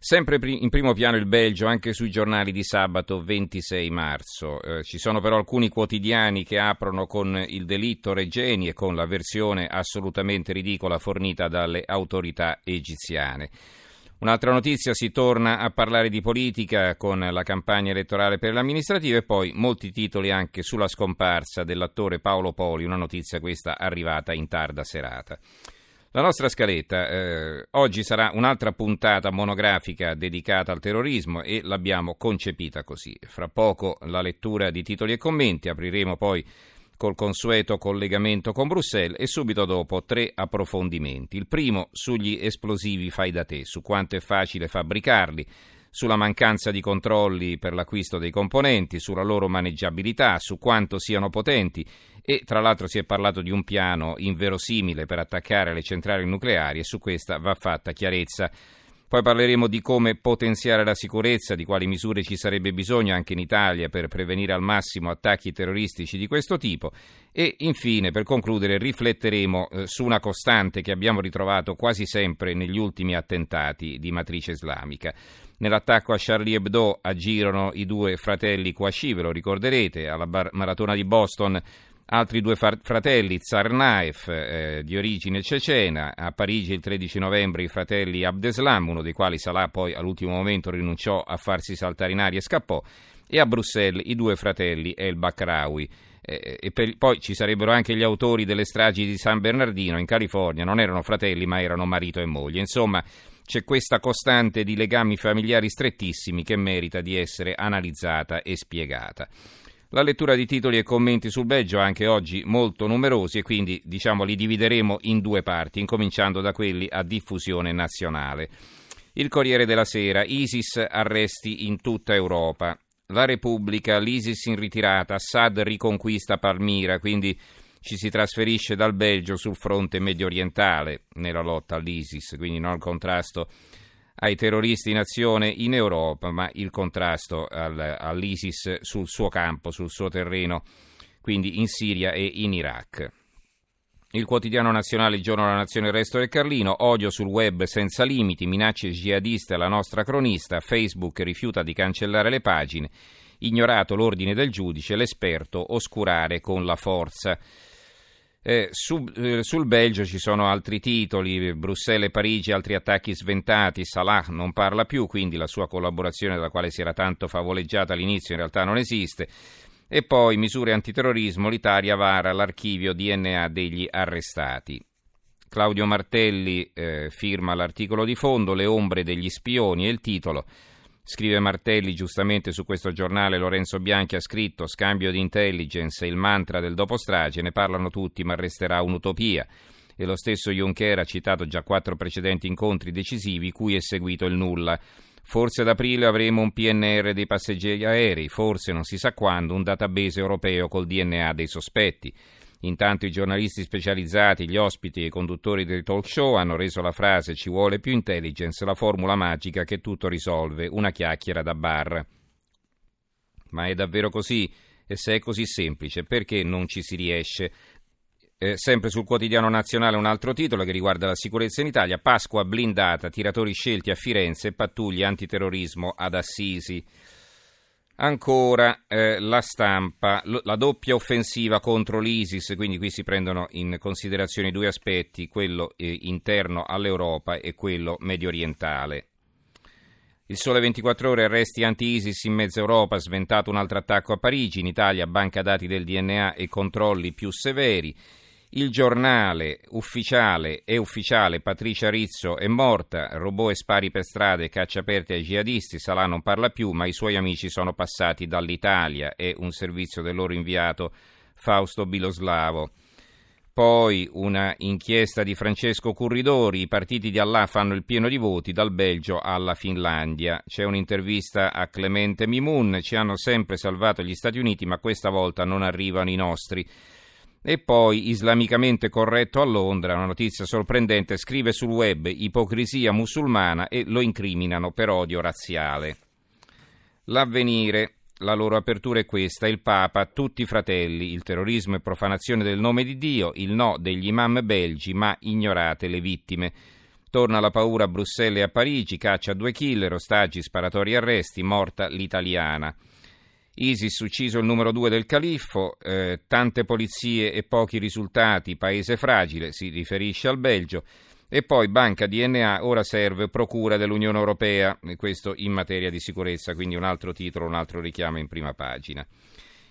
Sempre in primo piano il Belgio anche sui giornali di sabato 26 marzo. Eh, ci sono però alcuni quotidiani che aprono con il delitto Regeni e con la versione assolutamente ridicola fornita dalle autorità egiziane. Un'altra notizia, si torna a parlare di politica con la campagna elettorale per le amministrative e poi molti titoli anche sulla scomparsa dell'attore Paolo Poli, una notizia questa arrivata in tarda serata. La nostra scaletta eh, oggi sarà un'altra puntata monografica dedicata al terrorismo e l'abbiamo concepita così. Fra poco la lettura di titoli e commenti, apriremo poi col consueto collegamento con Bruxelles e subito dopo tre approfondimenti. Il primo sugli esplosivi fai da te, su quanto è facile fabbricarli, sulla mancanza di controlli per l'acquisto dei componenti, sulla loro maneggiabilità, su quanto siano potenti e tra l'altro si è parlato di un piano inverosimile per attaccare le centrali nucleari e su questa va fatta chiarezza. Poi parleremo di come potenziare la sicurezza, di quali misure ci sarebbe bisogno anche in Italia per prevenire al massimo attacchi terroristici di questo tipo e infine, per concludere, rifletteremo eh, su una costante che abbiamo ritrovato quasi sempre negli ultimi attentati di matrice islamica. Nell'attacco a Charlie Hebdo agirono i due fratelli Kouachi, ve lo ricorderete, alla bar- maratona di Boston Altri due fratelli, Tsarnaev, eh, di origine cecena, a Parigi il 13 novembre i fratelli Abdeslam, uno dei quali Salah poi all'ultimo momento rinunciò a farsi saltare in aria e scappò, e a Bruxelles i due fratelli El Bakraoui. Eh, e per, poi ci sarebbero anche gli autori delle stragi di San Bernardino in California, non erano fratelli ma erano marito e moglie. Insomma, c'è questa costante di legami familiari strettissimi che merita di essere analizzata e spiegata. La lettura di titoli e commenti sul Belgio anche oggi molto numerosi e quindi diciamo li divideremo in due parti, incominciando da quelli a diffusione nazionale. Il Corriere della Sera, ISIS arresti in tutta Europa. La Repubblica, l'ISIS in ritirata, Assad riconquista Palmira, quindi ci si trasferisce dal Belgio sul fronte medio orientale nella lotta all'ISIS, quindi non al contrasto ai terroristi in azione in Europa, ma il contrasto al, all'ISIS sul suo campo, sul suo terreno, quindi in Siria e in Iraq. Il quotidiano nazionale Il giorno della nazione il resto del Carlino, odio sul web senza limiti, minacce jihadiste alla nostra cronista, Facebook rifiuta di cancellare le pagine, ignorato l'ordine del giudice, l'esperto oscurare con la forza. Eh, su, eh, sul Belgio ci sono altri titoli, Bruxelles e Parigi, altri attacchi sventati, Salah non parla più, quindi la sua collaborazione della quale si era tanto favoleggiata all'inizio in realtà non esiste. E poi misure antiterrorismo, l'Italia vara l'archivio DNA degli arrestati. Claudio Martelli eh, firma l'articolo di fondo, Le ombre degli spioni e il titolo Scrive Martelli giustamente su questo giornale, Lorenzo Bianchi ha scritto scambio di intelligence, il mantra del dopo strage, ne parlano tutti ma resterà un'utopia. E lo stesso Juncker ha citato già quattro precedenti incontri decisivi cui è seguito il nulla. Forse ad aprile avremo un PNR dei passeggeri aerei, forse non si sa quando un database europeo col DNA dei sospetti. Intanto i giornalisti specializzati, gli ospiti e i conduttori dei talk show hanno reso la frase ci vuole più intelligence la formula magica che tutto risolve, una chiacchiera da bar. Ma è davvero così? E se è così semplice, perché non ci si riesce? Eh, sempre sul quotidiano nazionale un altro titolo che riguarda la sicurezza in Italia, Pasqua blindata, tiratori scelti a Firenze, pattuglie antiterrorismo ad Assisi. Ancora eh, la stampa, la doppia offensiva contro l'ISIS, quindi qui si prendono in considerazione due aspetti, quello eh, interno all'Europa e quello medio orientale. Il sole 24 ore, arresti anti-ISIS in mezza Europa, sventato un altro attacco a Parigi, in Italia banca dati del DNA e controlli più severi. Il giornale ufficiale e ufficiale Patricia Rizzo è morta, robot e spari per strade, caccia aperte ai jihadisti, Salah non parla più, ma i suoi amici sono passati dall'Italia e un servizio del loro inviato Fausto Biloslavo. poi una inchiesta di Francesco Curridori, i partiti di Allah fanno il pieno di voti dal Belgio alla Finlandia. C'è un'intervista a Clemente Mimun, ci hanno sempre salvato gli Stati Uniti ma questa volta non arrivano i nostri. E poi, islamicamente corretto a Londra, una notizia sorprendente, scrive sul web ipocrisia musulmana e lo incriminano per odio razziale. L'avvenire la loro apertura è questa, il Papa, tutti fratelli, il terrorismo e profanazione del nome di Dio, il no degli imam belgi, ma ignorate le vittime. Torna la paura a Bruxelles e a Parigi, caccia due killer, ostaggi, sparatori arresti, morta l'italiana. ISIS ucciso il numero due del califfo, eh, tante polizie e pochi risultati, paese fragile, si riferisce al Belgio. E poi banca DNA, ora serve procura dell'Unione Europea, questo in materia di sicurezza, quindi un altro titolo, un altro richiamo in prima pagina.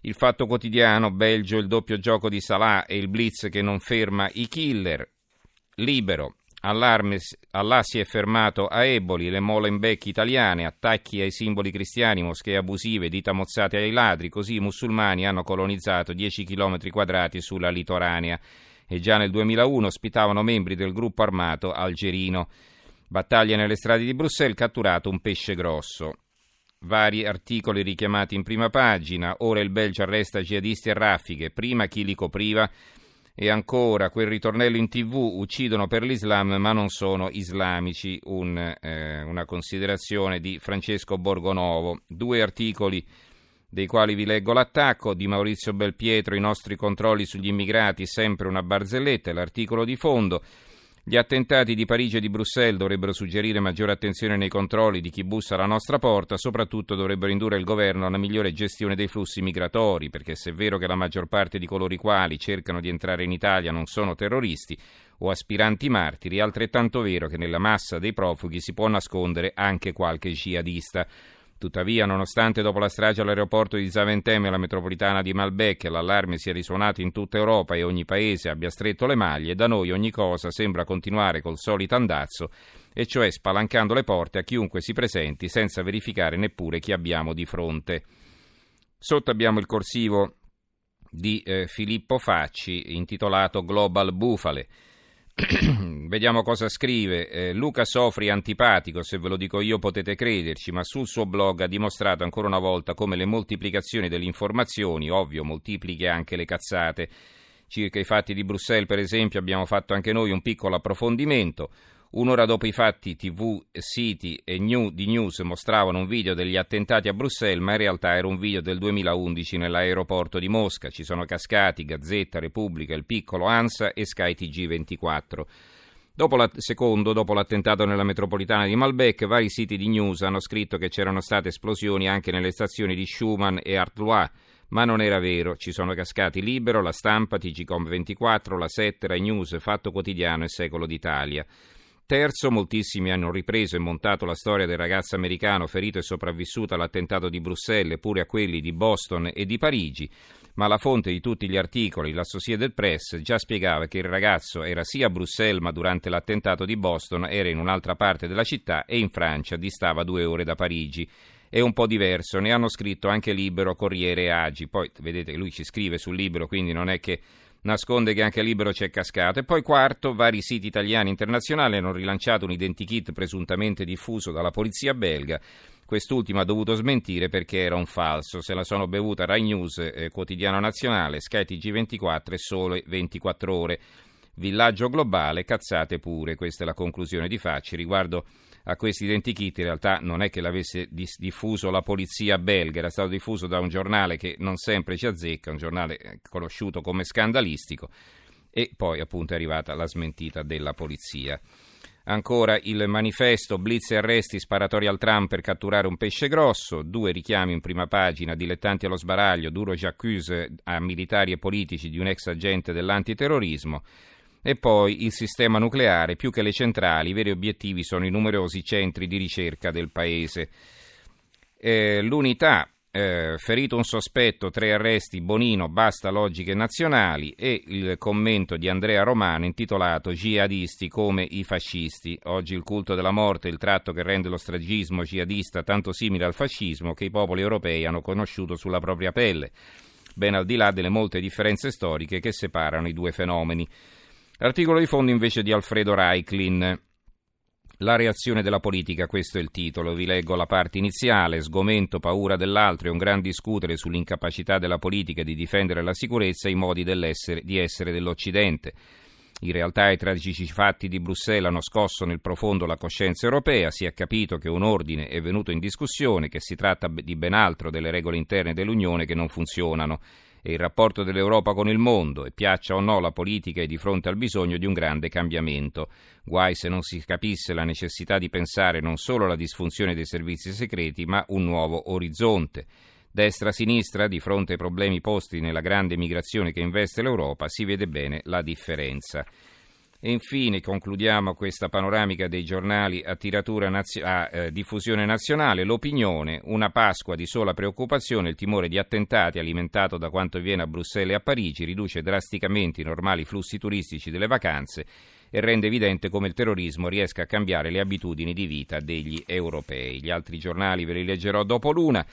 Il fatto quotidiano, Belgio, il doppio gioco di Salah e il blitz che non ferma i killer. Libero, Allah si è fermato a Eboli, le Molenbeek italiane, attacchi ai simboli cristiani, moschee abusive, dita mozzate ai ladri, così i musulmani hanno colonizzato 10 km quadrati sulla litoranea e già nel 2001 ospitavano membri del gruppo armato algerino. Battaglia nelle strade di Bruxelles, catturato un pesce grosso. Vari articoli richiamati in prima pagina, ora il Belgio arresta jihadisti e raffiche, prima chi li copriva e ancora quel ritornello in tv, uccidono per l'Islam ma non sono islamici, un, eh, una considerazione di Francesco Borgonovo. Due articoli dei quali vi leggo l'attacco di Maurizio Belpietro, i nostri controlli sugli immigrati, sempre una barzelletta, l'articolo di fondo. Gli attentati di Parigi e di Bruxelles dovrebbero suggerire maggiore attenzione nei controlli di chi bussa alla nostra porta, soprattutto dovrebbero indurre il governo a una migliore gestione dei flussi migratori, perché se è vero che la maggior parte di coloro i quali cercano di entrare in Italia non sono terroristi o aspiranti martiri, è altrettanto vero che nella massa dei profughi si può nascondere anche qualche jihadista. Tuttavia, nonostante dopo la strage all'aeroporto di Zaventem e alla metropolitana di Malbec l'allarme sia risuonato in tutta Europa e ogni paese abbia stretto le maglie, da noi ogni cosa sembra continuare col solito andazzo, e cioè spalancando le porte a chiunque si presenti senza verificare neppure chi abbiamo di fronte. Sotto abbiamo il corsivo di eh, Filippo Facci intitolato Global Bufale. Vediamo cosa scrive. Eh, Luca Sofri antipatico, se ve lo dico io potete crederci, ma sul suo blog ha dimostrato ancora una volta come le moltiplicazioni delle informazioni, ovvio, moltiplichi anche le cazzate. Circa i fatti di Bruxelles, per esempio, abbiamo fatto anche noi un piccolo approfondimento. Un'ora dopo i fatti, TV, siti e new, di news mostravano un video degli attentati a Bruxelles, ma in realtà era un video del 2011 nell'aeroporto di Mosca. Ci sono cascati Gazzetta, Repubblica, Il Piccolo, ANSA e Sky TG24. Dopo la, secondo, dopo l'attentato nella metropolitana di Malbec, vari siti di news hanno scritto che c'erano state esplosioni anche nelle stazioni di Schumann e Artois, ma non era vero. Ci sono cascati Libero, La Stampa, TGCOM24, La Settera, News, Fatto Quotidiano e Secolo d'Italia. Terzo, moltissimi hanno ripreso e montato la storia del ragazzo americano ferito e sopravvissuto all'attentato di Bruxelles, pure a quelli di Boston e di Parigi, ma la fonte di tutti gli articoli, l'Associated Press, già spiegava che il ragazzo era sia a Bruxelles, ma durante l'attentato di Boston era in un'altra parte della città e in Francia distava due ore da Parigi è un po' diverso. Ne hanno scritto anche Libero, Corriere e Agi. Poi vedete che lui ci scrive sul Libero, quindi non è che nasconde che anche Libero c'è cascato. E poi quarto, vari siti italiani e internazionali hanno rilanciato un identikit presuntamente diffuso dalla polizia belga. Quest'ultimo ha dovuto smentire perché era un falso. Se la sono bevuta Rai News, eh, Quotidiano Nazionale, Sky TG24 e Sole 24 Ore. Villaggio globale, cazzate pure. Questa è la conclusione di Facci riguardo a questi identikit. In realtà non è che l'avesse diffuso la polizia belga, era stato diffuso da un giornale che non sempre ci azzecca, un giornale eh, conosciuto come scandalistico. E poi appunto è arrivata la smentita della polizia. Ancora il manifesto, blitz e arresti, sparatori al tram per catturare un pesce grosso, due richiami in prima pagina, dilettanti allo sbaraglio, duro j'accuse a militari e politici di un ex agente dell'antiterrorismo. E poi il sistema nucleare, più che le centrali, i veri obiettivi sono i numerosi centri di ricerca del paese. Eh, l'unità, eh, ferito un sospetto, tre arresti, Bonino, basta logiche nazionali e il commento di Andrea Romano intitolato Jihadisti come i fascisti. Oggi il culto della morte, il tratto che rende lo stragismo jihadista tanto simile al fascismo che i popoli europei hanno conosciuto sulla propria pelle. ben al di là delle molte differenze storiche che separano i due fenomeni. L'articolo di fondo invece di Alfredo Reiklin. La reazione della politica, questo è il titolo. Vi leggo la parte iniziale. Sgomento, paura dell'altro e un gran discutere sull'incapacità della politica di difendere la sicurezza e i modi di essere dell'Occidente. In realtà i tragici fatti di Bruxelles hanno scosso nel profondo la coscienza europea, si è capito che un ordine è venuto in discussione, che si tratta di ben altro delle regole interne dell'Unione che non funzionano e il rapporto dell'Europa con il mondo, e piaccia o no la politica è di fronte al bisogno di un grande cambiamento. Guai se non si capisse la necessità di pensare non solo alla disfunzione dei servizi segreti, ma un nuovo orizzonte. Destra-sinistra, di fronte ai problemi posti nella grande migrazione che investe l'Europa, si vede bene la differenza. E infine concludiamo questa panoramica dei giornali a, nazio- a eh, diffusione nazionale. L'opinione, una Pasqua di sola preoccupazione, il timore di attentati alimentato da quanto avviene a Bruxelles e a Parigi riduce drasticamente i normali flussi turistici delle vacanze e rende evidente come il terrorismo riesca a cambiare le abitudini di vita degli europei. Gli altri giornali ve li leggerò dopo l'una.